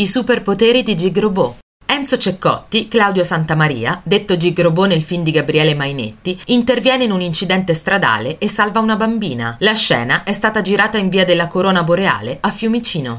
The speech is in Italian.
I superpoteri di Gigrobò. Enzo Ceccotti, Claudio Santamaria, detto Gigrobò nel film di Gabriele Mainetti, interviene in un incidente stradale e salva una bambina. La scena è stata girata in via della Corona Boreale a Fiumicino.